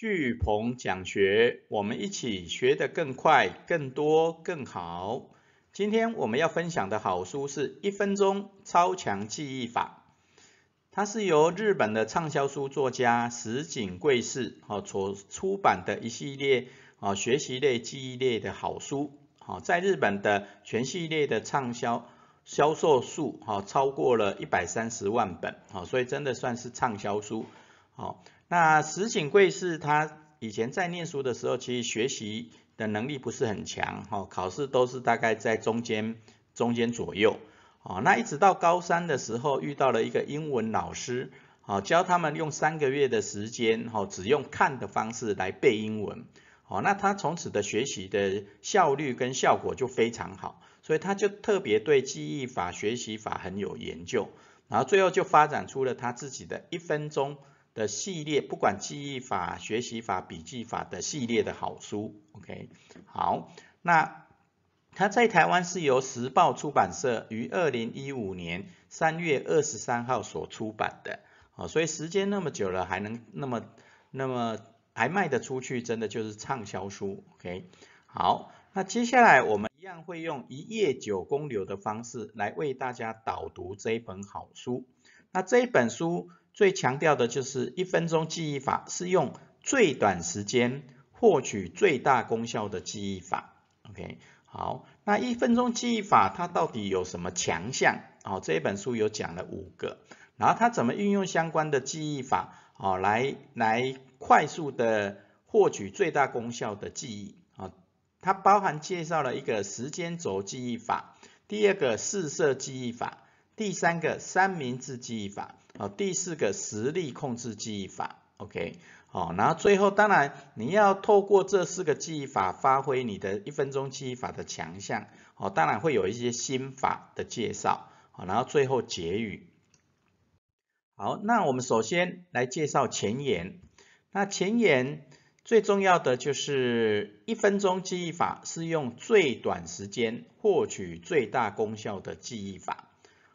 巨鹏讲学，我们一起学得更快、更多、更好。今天我们要分享的好书是《一分钟超强记忆法》，它是由日本的畅销书作家石井贵士哦所出版的一系列啊学习类、记忆类的好书。好，在日本的全系列的畅销销售数哈超过了一百三十万本，好，所以真的算是畅销书。好。那石井贵是他以前在念书的时候，其实学习的能力不是很强，哈，考试都是大概在中间中间左右，哦，那一直到高三的时候遇到了一个英文老师，哦，教他们用三个月的时间，哈，只用看的方式来背英文，哦，那他从此的学习的效率跟效果就非常好，所以他就特别对记忆法、学习法很有研究，然后最后就发展出了他自己的一分钟。的系列，不管记忆法、学习法、笔记法的系列的好书，OK，好，那它在台湾是由时报出版社于二零一五年三月二十三号所出版的，哦，所以时间那么久了，还能那么那么还卖得出去，真的就是畅销书，OK，好，那接下来我们一样会用一页九公流的方式来为大家导读这一本好书，那这一本书。最强调的就是一分钟记忆法，是用最短时间获取最大功效的记忆法。OK，好，那一分钟记忆法它到底有什么强项？哦，这一本书有讲了五个，然后它怎么运用相关的记忆法，哦，来来快速的获取最大功效的记忆。啊，它包含介绍了一个时间轴记忆法，第二个四色记忆法。第三个三明治记忆法，哦，第四个实力控制记忆法，OK，好，然后最后当然你要透过这四个记忆法发挥你的一分钟记忆法的强项，哦，当然会有一些心法的介绍，好，然后最后结语。好，那我们首先来介绍前言，那前言最重要的就是一分钟记忆法是用最短时间获取最大功效的记忆法。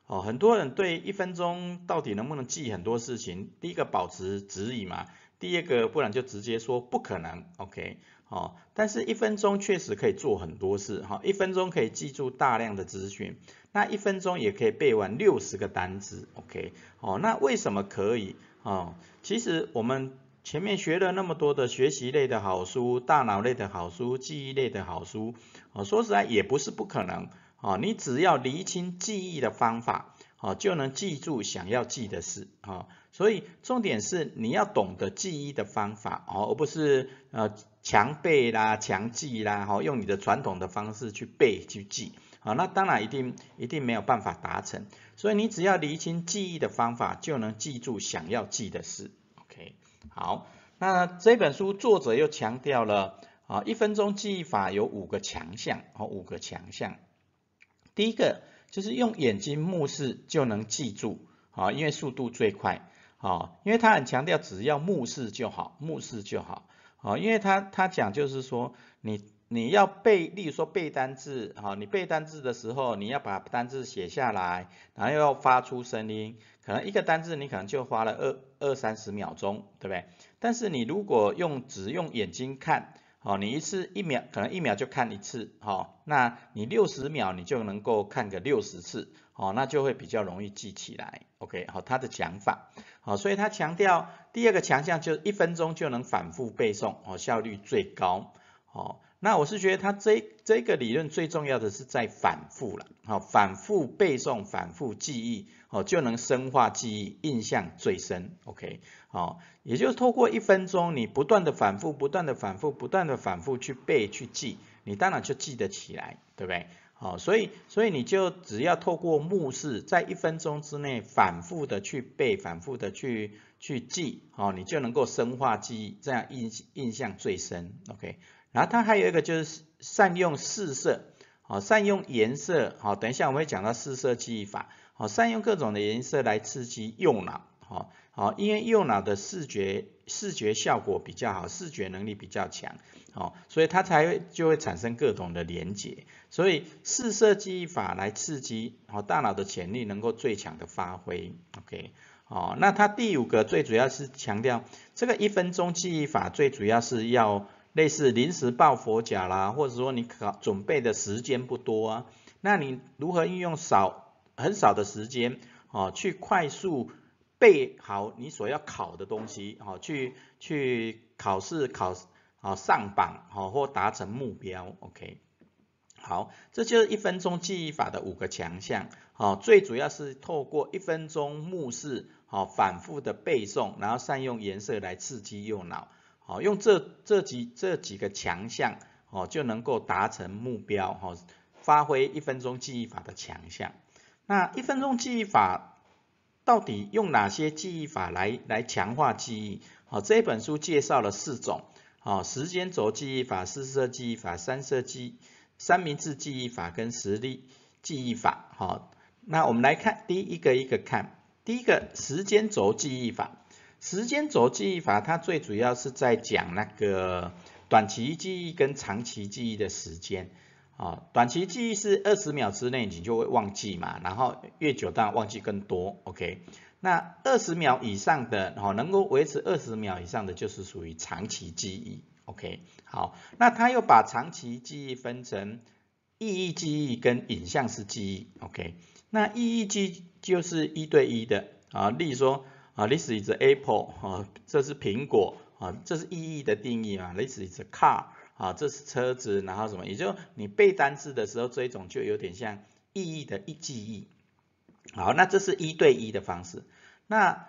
哦，很多人对一分钟到底能不能记很多事情，第一个保持质疑嘛，第二个不然就直接说不可能，OK，哦，但是一分钟确实可以做很多事，哈，一分钟可以记住大量的资讯，那一分钟也可以背完六十个单词，OK，哦，那为什么可以？哦，其实我们前面学了那么多的学习类的好书、大脑类的好书、记忆类的好书，哦，说实在也不是不可能。啊，你只要厘清记忆的方法，啊，就能记住想要记的事，啊，所以重点是你要懂得记忆的方法，哦，而不是呃强背啦、强记啦，哈，用你的传统的方式去背去记，啊，那当然一定一定没有办法达成，所以你只要厘清记忆的方法，就能记住想要记的事，OK，好，那这本书作者又强调了，啊，一分钟记忆法有五个强项，哦，五个强项。第一个就是用眼睛目视就能记住，啊，因为速度最快，啊，因为他很强调只要目视就好，目视就好，啊，因为他他讲就是说你你要背，例如说背单字，哈，你背单字的时候你要把单字写下来，然后又要发出声音，可能一个单字你可能就花了二二三十秒钟，对不对？但是你如果用只用眼睛看。哦，你一次一秒可能一秒就看一次，哈，那你六十秒你就能够看个六十次，哦，那就会比较容易记起来，OK，好，他的讲法，好，所以他强调第二个强项就是一分钟就能反复背诵，哦，效率最高，哦，那我是觉得他这这个理论最重要的是在反复了，好，反复背诵，反复记忆。哦，就能深化记忆，印象最深。OK，好，也就是透过一分钟，你不断的反复，不断的反复，不断的反复去背去记，你当然就记得起来，对不对？好，所以所以你就只要透过目视，在一分钟之内反复的去背，反复的去去记，哦，你就能够深化记忆，这样印印象最深。OK，然后它还有一个就是善用四色，好，善用颜色，好，等一下我们会讲到四色记忆法。好，善用各种的颜色来刺激右脑，好，好，因为右脑的视觉视觉效果比较好，视觉能力比较强，好，所以它才会就会产生各种的连结，所以四色记忆法来刺激好大脑的潜力能够最强的发挥，OK，哦，那它第五个最主要是强调这个一分钟记忆法，最主要是要类似临时抱佛脚啦，或者说你考准备的时间不多啊，那你如何运用少很少的时间哦，去快速背好你所要考的东西哦，去去考试考啊上榜哦或达成目标，OK。好，这就是一分钟记忆法的五个强项。好，最主要是透过一分钟目视，好，反复的背诵，然后善用颜色来刺激右脑。好，用这这几这几个强项，哦，就能够达成目标。哈，发挥一分钟记忆法的强项。那一分钟记忆法到底用哪些记忆法来来强化记忆？好，这本书介绍了四种。好，时间轴记忆法、四色记忆法、三色记。三明治记忆法跟实力记忆法，好，那我们来看第一个一个看，第一个时间轴记忆法，时间轴记忆法它最主要是在讲那个短期记忆跟长期记忆的时间，啊，短期记忆是二十秒之内你就会忘记嘛，然后越久当然忘记更多，OK，那二十秒以上的，哦，能够维持二十秒以上的就是属于长期记忆。OK，好，那他又把长期记忆分成意义记忆跟影像式记忆。OK，那意义记忆就是一对一的啊，例如说啊，This is apple 啊，这是苹果啊，这是意义的定义嘛，This is car 啊，这是车子，然后什么，也就你背单词的时候，这一种就有点像意义的一记忆。好，那这是一对一的方式。那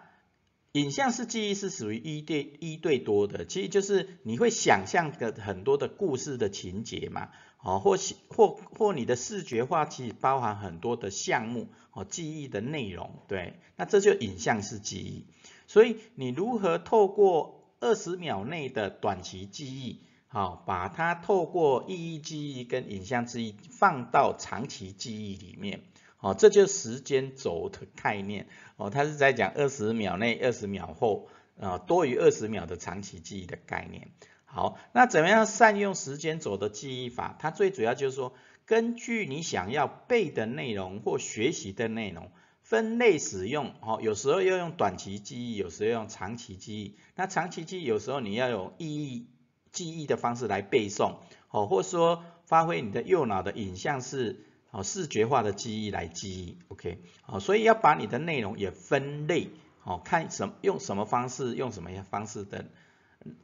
影像式记忆是属于一对一对多的，其实就是你会想象的很多的故事的情节嘛，哦，或或或你的视觉化其实包含很多的项目哦，记忆的内容，对，那这就影像式记忆。所以你如何透过二十秒内的短期记忆，好，把它透过意义记忆跟影像记忆放到长期记忆里面。哦，这就是时间轴的概念哦，它是在讲二十秒内、二十秒后啊多于二十秒的长期记忆的概念。好，那怎么样善用时间轴的记忆法？它最主要就是说，根据你想要背的内容或学习的内容，分类使用。哦，有时候要用短期记忆，有时候用长期记忆。那长期记忆有时候你要用意义记忆的方式来背诵，哦，或者说发挥你的右脑的影像是。哦，视觉化的记忆来记忆，OK，好，所以要把你的内容也分类，哦，看什用什么方式，用什么样方式的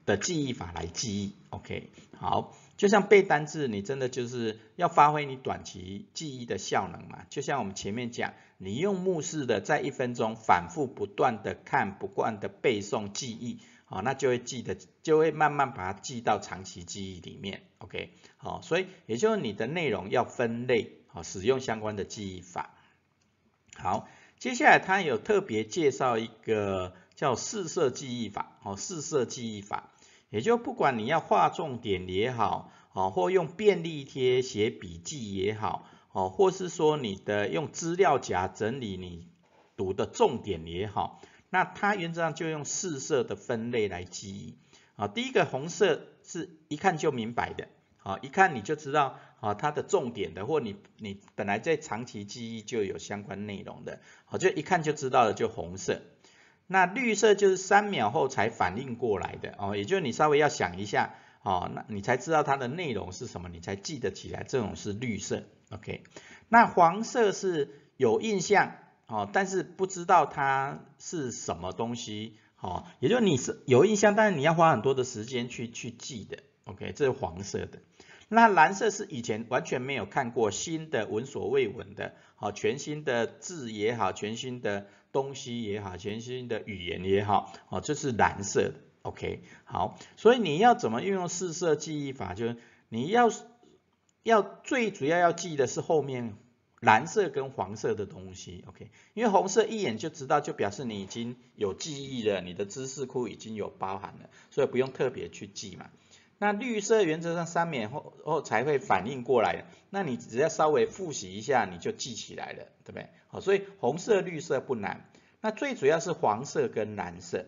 的记忆法来记忆，OK，好，就像背单字，你真的就是要发挥你短期记忆的效能嘛，就像我们前面讲，你用目视的，在一分钟反复不断的看，不断的背诵记忆，哦，那就会记得，就会慢慢把它记到长期记忆里面，OK，好，所以也就是你的内容要分类。好，使用相关的记忆法。好，接下来他有特别介绍一个叫四色记忆法。哦，四色记忆法，也就不管你要画重点也好，哦，或用便利贴写笔记也好，哦，或是说你的用资料夹整理你读的重点也好，那它原则上就用四色的分类来记忆。啊，第一个红色是一看就明白的。啊，一看你就知道，啊，它的重点的，或你你本来在长期记忆就有相关内容的，好，就一看就知道了，就红色。那绿色就是三秒后才反应过来的，哦，也就是你稍微要想一下，哦，那你才知道它的内容是什么，你才记得起来，这种是绿色，OK。那黄色是有印象，哦，但是不知道它是什么东西，哦，也就是你是有印象，但是你要花很多的时间去去记的，OK，这是黄色的。那蓝色是以前完全没有看过新的闻所未闻的，好全新的字也好，全新的东西也好，全新的语言也好，哦，这是蓝色的，OK，好，所以你要怎么运用四色记忆法？就是你要要最主要要记的是后面蓝色跟黄色的东西，OK，因为红色一眼就知道，就表示你已经有记忆了，你的知识库已经有包含了，所以不用特别去记嘛。那绿色原则上三秒后后才会反应过来，那你只要稍微复习一下，你就记起来了，对不对？好，所以红色、绿色不难，那最主要是黄色跟蓝色。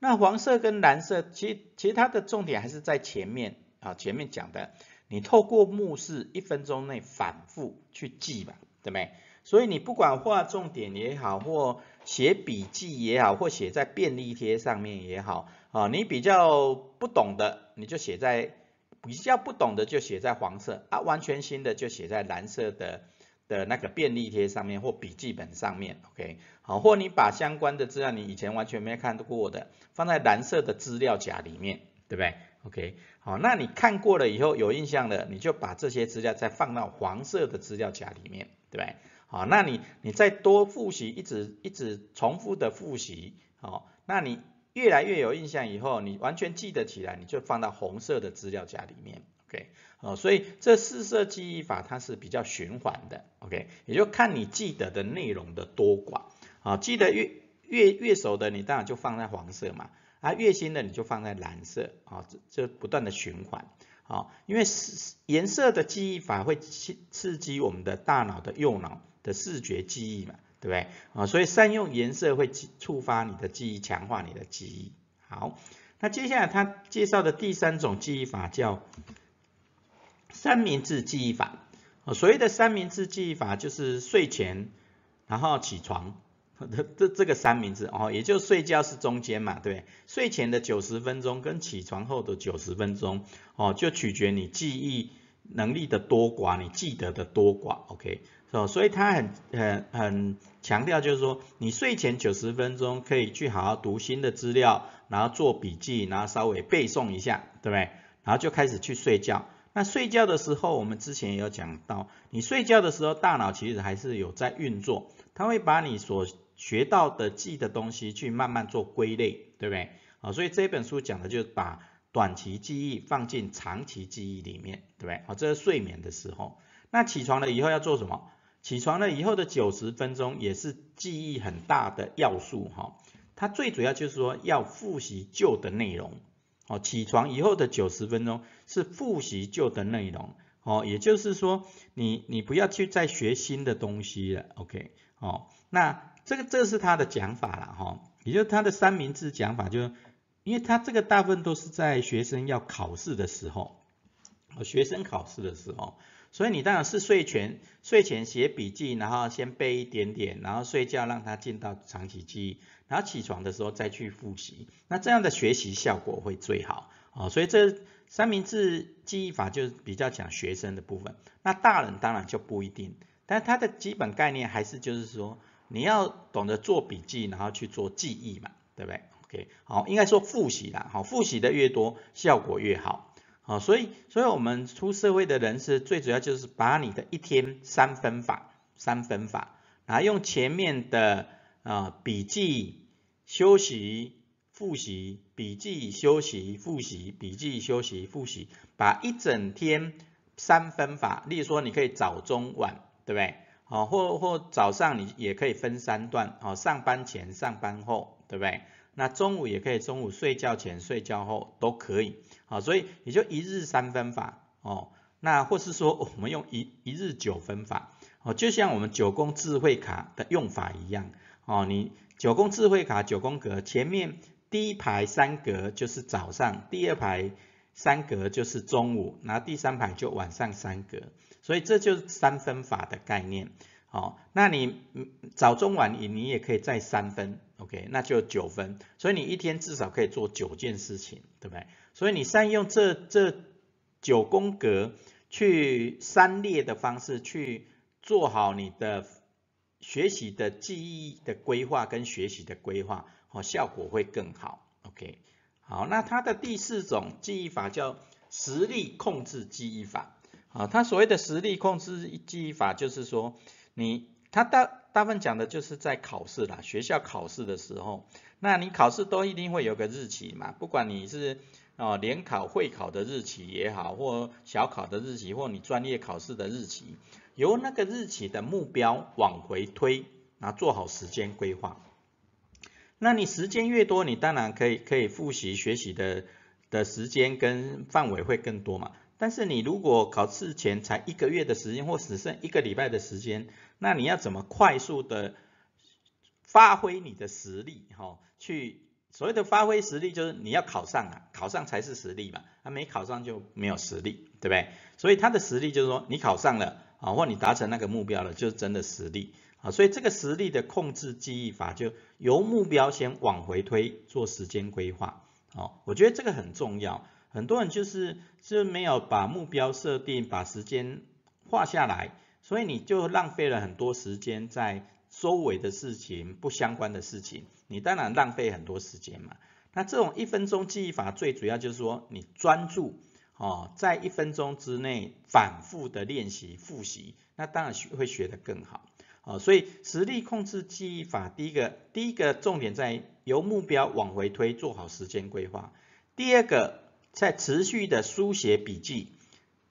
那黄色跟蓝色，其其实它的重点还是在前面啊，前面讲的，你透过目视一分钟内反复去记吧，对不对？所以你不管画重点也好，或写笔记也好，或写在便利贴上面也好，啊，你比较不懂的，你就写在比较不懂的就写在黄色啊，完全新的就写在蓝色的的那个便利贴上面或笔记本上面，OK，好，或你把相关的资料你以前完全没看过的放在蓝色的资料夹里面，对不对？OK，好，那你看过了以后有印象了，你就把这些资料再放到黄色的资料夹里面，对不对？好，那你你再多复习，一直一直重复的复习，好，那你越来越有印象以后，你完全记得起来，你就放到红色的资料夹里面，OK，哦，所以这四色记忆法它是比较循环的，OK，也就看你记得的内容的多寡，啊，记得越越越熟的，你当然就放在黄色嘛，啊，月薪的你就放在蓝色，啊，这这不断的循环。啊，因为是颜色的记忆法会刺刺激我们的大脑的右脑的视觉记忆嘛，对不对？啊，所以善用颜色会触发你的记忆，强化你的记忆。好，那接下来他介绍的第三种记忆法叫三明治记忆法。所谓的三明治记忆法就是睡前然后起床。这这个三明治哦，也就睡觉是中间嘛，对不对？睡前的九十分钟跟起床后的九十分钟哦，就取决你记忆能力的多寡，你记得的多寡，OK？哦，所以他很很很强调就是说，你睡前九十分钟可以去好好读新的资料，然后做笔记，然后稍微背诵一下，对不对？然后就开始去睡觉。那睡觉的时候，我们之前也有讲到，你睡觉的时候，大脑其实还是有在运作，它会把你所学到的记的东西去慢慢做归类，对不对？好，所以这本书讲的就是把短期记忆放进长期记忆里面，对不对？好，这是睡眠的时候。那起床了以后要做什么？起床了以后的九十分钟也是记忆很大的要素哈。它最主要就是说要复习旧的内容。哦，起床以后的九十分钟是复习旧的内容。哦，也就是说你你不要去再学新的东西了。OK，哦，那。这个这是他的讲法了哈，也就是他的三明治讲法，就因为他这个大部分都是在学生要考试的时候，学生考试的时候，所以你当然是睡前睡前写笔记，然后先背一点点，然后睡觉让他进到长期记忆，然后起床的时候再去复习，那这样的学习效果会最好啊。所以这三明治记忆法就是比较讲学生的部分，那大人当然就不一定，但它的基本概念还是就是说。你要懂得做笔记，然后去做记忆嘛，对不对？OK，好，应该说复习啦，好，复习的越多，效果越好，好，所以，所以我们出社会的人是最主要就是把你的一天三分法，三分法，然后用前面的啊笔记、休息、复习，笔记、休息、复习，笔记、休息、复习，把一整天三分法，例如说你可以早中晚，对不对？好，或或早上你也可以分三段，好，上班前、上班后，对不对？那中午也可以，中午睡觉前、睡觉后都可以，好，所以也就一日三分法，哦，那或是说我们用一一日九分法，哦，就像我们九宫智慧卡的用法一样，哦，你九宫智慧卡九宫格前面第一排三格就是早上，第二排三格就是中午，然后第三排就晚上三格。所以这就是三分法的概念，好，那你早中晚你你也可以再三分，OK，那就九分，所以你一天至少可以做九件事情，对不对？所以你善用这这九宫格去三列的方式去做好你的学习的记忆的规划跟学习的规划，哦，效果会更好，OK，好，那它的第四种记忆法叫实力控制记忆法。啊，他所谓的实力控制记忆法，就是说，你他大大部分讲的就是在考试啦，学校考试的时候，那你考试都一定会有个日期嘛，不管你是哦联考、会考的日期也好，或小考的日期，或你专业考试的日期，由那个日期的目标往回推，然后做好时间规划。那你时间越多，你当然可以可以复习学习的的时间跟范围会更多嘛。但是你如果考试前才一个月的时间，或只剩一个礼拜的时间，那你要怎么快速的发挥你的实力？哈，去所谓的发挥实力，就是你要考上啊，考上才是实力嘛，啊没考上就没有实力，对不对？所以他的实力就是说，你考上了啊，或你达成那个目标了，就是真的实力啊，所以这个实力的控制记忆法就由目标先往回推，做时间规划。哦，我觉得这个很重要。很多人就是是没有把目标设定，把时间画下来，所以你就浪费了很多时间在周围的事情、不相关的事情，你当然浪费很多时间嘛。那这种一分钟记忆法最主要就是说，你专注哦，在一分钟之内反复的练习复习，那当然学会学得更好。哦，所以实力控制记忆法，第一个第一个重点在由目标往回推，做好时间规划。第二个，在持续的书写笔记、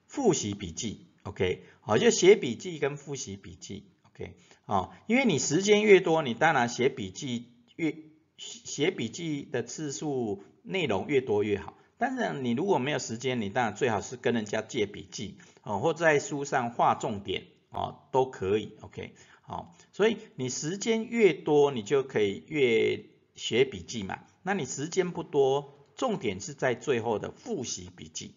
复习笔记。OK，好，就写笔记跟复习笔记。OK，哦，因为你时间越多，你当然写笔记越写笔记的次数、内容越多越好。但是你如果没有时间，你当然最好是跟人家借笔记，哦，或在书上画重点，哦，都可以。OK。好，所以你时间越多，你就可以越写笔记嘛。那你时间不多，重点是在最后的复习笔记。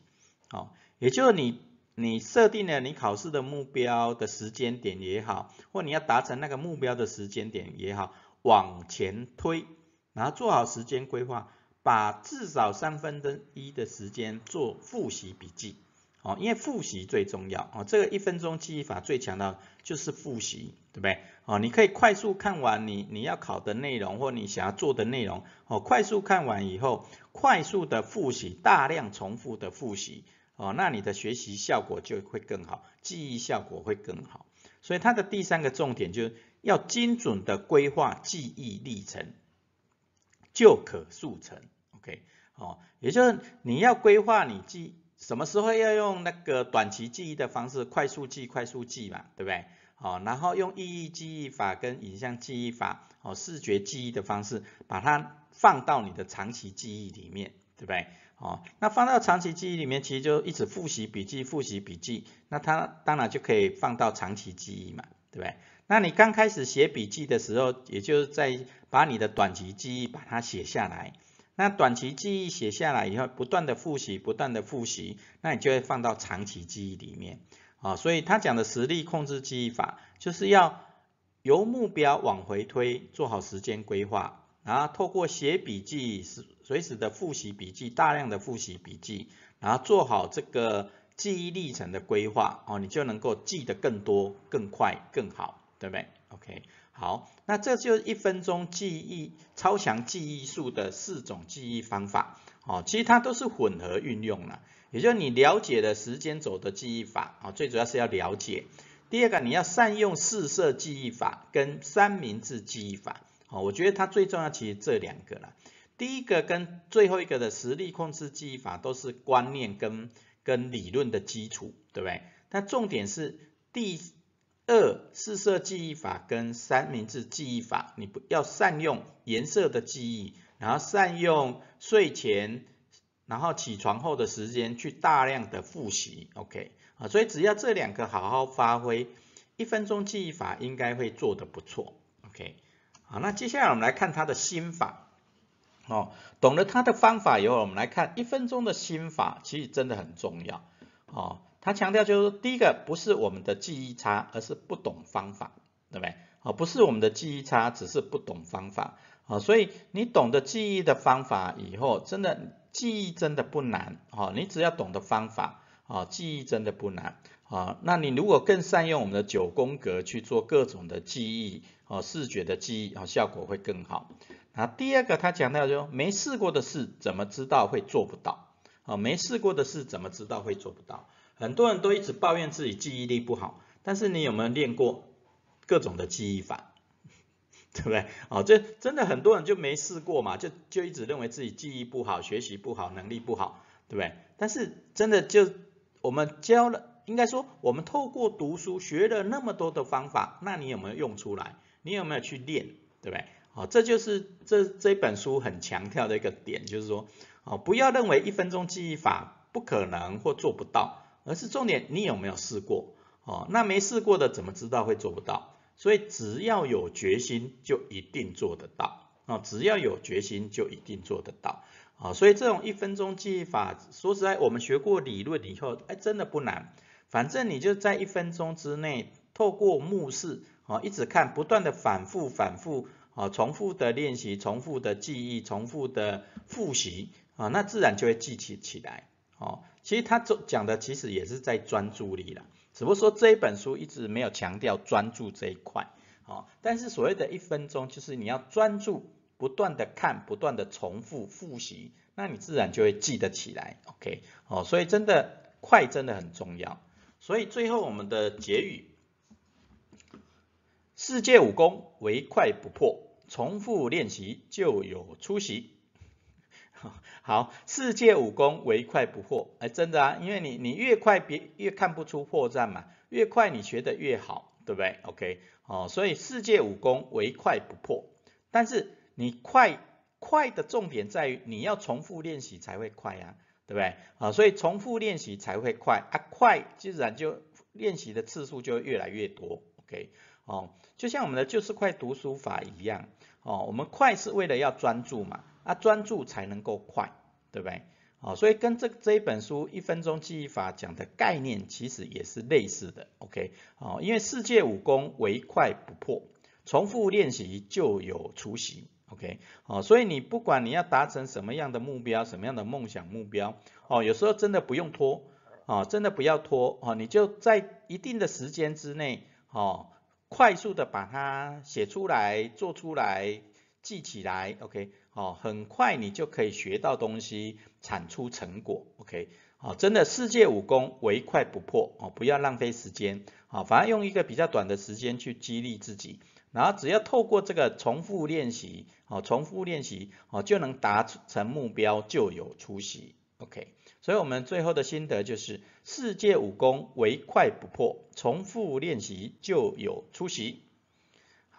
好，也就是你你设定了你考试的目标的时间点也好，或你要达成那个目标的时间点也好，往前推，然后做好时间规划，把至少三分之一的时间做复习笔记。哦，因为复习最重要哦，这个一分钟记忆法最强的就是复习，对不对？哦，你可以快速看完你你要考的内容或你想要做的内容，哦，快速看完以后，快速的复习，大量重复的复习，哦，那你的学习效果就会更好，记忆效果会更好。所以它的第三个重点就是要精准的规划记忆历程，就可速成。OK，哦，也就是你要规划你记。什么时候要用那个短期记忆的方式，快速记、快速记嘛，对不对？哦，然后用意义记忆法跟影像记忆法，哦，视觉记忆的方式，把它放到你的长期记忆里面，对不对？哦，那放到长期记忆里面，其实就一直复习笔记、复习笔记，那它当然就可以放到长期记忆嘛，对不对？那你刚开始写笔记的时候，也就是在把你的短期记忆把它写下来。那短期记忆写下来以后，不断的复习，不断的复习，那你就会放到长期记忆里面啊。所以他讲的实力控制记忆法，就是要由目标往回推，做好时间规划，然后透过写笔记，随随时的复习笔记，大量的复习笔记，然后做好这个记忆历程的规划哦，你就能够记得更多、更快、更好，对不对？OK。好，那这就是一分钟记忆超强记忆术的四种记忆方法，哦，其实它都是混合运用了，也就是你了解了时间轴的记忆法，啊，最主要是要了解。第二个，你要善用四色记忆法跟三明治记忆法，啊，我觉得它最重要其实这两个了。第一个跟最后一个的实力控制记忆法都是观念跟跟理论的基础，对不对？但重点是第。二四色记忆法跟三明治记忆法，你不要善用颜色的记忆，然后善用睡前，然后起床后的时间去大量的复习，OK 啊，所以只要这两个好好发挥，一分钟记忆法应该会做得不错，OK 好，那接下来我们来看他的心法，哦，懂了他的方法以后，我们来看一分钟的心法，其实真的很重要，哦。他强调就是，第一个不是我们的记忆差，而是不懂方法，对不对？哦，不是我们的记忆差，只是不懂方法。啊，所以你懂得记忆的方法以后，真的记忆真的不难。哦，你只要懂得方法，啊，记忆真的不难。啊，那你如果更善用我们的九宫格去做各种的记忆，哦，视觉的记忆，哦，效果会更好。那第二个他强调就没试过的事怎么知道会做不到？啊，没试过的事怎么知道会做不到？很多人都一直抱怨自己记忆力不好，但是你有没有练过各种的记忆法，对不对？哦，这真的很多人就没试过嘛，就就一直认为自己记忆不好、学习不好、能力不好，对不对？但是真的就我们教了，应该说我们透过读书学了那么多的方法，那你有没有用出来？你有没有去练，对不对？哦，这就是这这本书很强调的一个点，就是说，哦，不要认为一分钟记忆法不可能或做不到。而是重点，你有没有试过？哦，那没试过的怎么知道会做不到？所以只要有决心，就一定做得到。啊，只要有决心，就一定做得到。啊，所以这种一分钟记忆法，说实在，我们学过理论以后，哎，真的不难。反正你就在一分钟之内，透过目视，啊，一直看，不断的反复反复，啊，重复的练习，重复的记忆，重复的复习，啊，那自然就会记起起来，哦，其实他讲的其实也是在专注力了，只不过说这一本书一直没有强调专注这一块，哦，但是所谓的一分钟，就是你要专注，不断的看，不断的重复复习，那你自然就会记得起来，OK，哦，所以真的快真的很重要，所以最后我们的结语。世界武功唯快不破，重复练习就有出息。好，世界武功唯快不破，哎，真的啊，因为你你越快别越看不出破绽嘛，越快你学的越好，对不对？OK，哦，所以世界武功唯快不破，但是你快快的重点在于你要重复练习才会快呀，对不对？啊，所以重复练习才会快啊，快自然就练习的次数就越来越多，OK。哦，就像我们的就是快读书法一样，哦，我们快是为了要专注嘛，啊，专注才能够快，对不对？哦，所以跟这这一本书一分钟记忆法讲的概念其实也是类似的，OK？哦，因为世界武功唯快不破，重复练习就有出息，OK？哦，所以你不管你要达成什么样的目标，什么样的梦想目标，哦，有时候真的不用拖，哦，真的不要拖，哦，你就在一定的时间之内，哦。快速的把它写出来、做出来、记起来，OK，哦，很快你就可以学到东西，产出成果，OK，哦，真的世界武功唯快不破，哦，不要浪费时间，哦，反而用一个比较短的时间去激励自己，然后只要透过这个重复练习，哦，重复练习，哦，就能达成目标，就有出息，OK。所以，我们最后的心得就是：世界武功唯快不破，重复练习就有出息。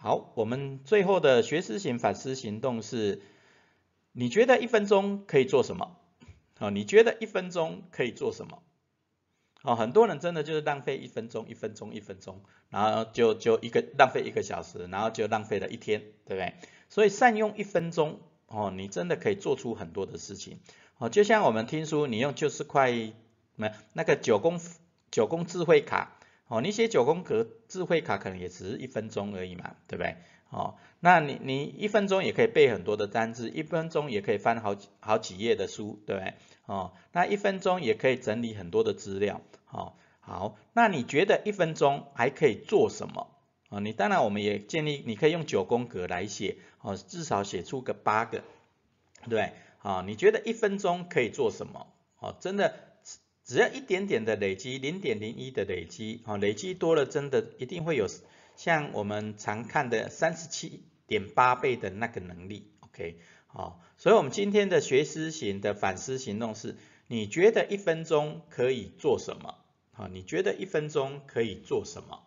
好，我们最后的学思行反思行动是：你觉得一分钟可以做什么？好，你觉得一分钟可以做什么？哦，很多人真的就是浪费一分钟，一分钟，一分钟，然后就就一个浪费一个小时，然后就浪费了一天，对不对？所以善用一分钟，哦，你真的可以做出很多的事情。哦，就像我们听书，你用就是块没那个九宫九宫智慧卡，哦，你写九宫格智慧卡可能也只是一分钟而已嘛，对不对？哦，那你你一分钟也可以背很多的单字，一分钟也可以翻好几好几页的书，对不对？哦，那一分钟也可以整理很多的资料，哦，好，那你觉得一分钟还可以做什么？哦，你当然我们也建议你可以用九宫格来写，哦，至少写出个八个，对。啊，你觉得一分钟可以做什么？哦，真的只要一点点的累积，零点零一的累积，哦，累积多了，真的一定会有像我们常看的三十七点八倍的那个能力。OK，好，所以我们今天的学思型的反思行动是，你觉得一分钟可以做什么？好，你觉得一分钟可以做什么？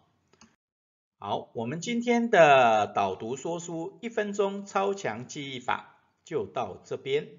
好，我们今天的导读说书一分钟超强记忆法就到这边。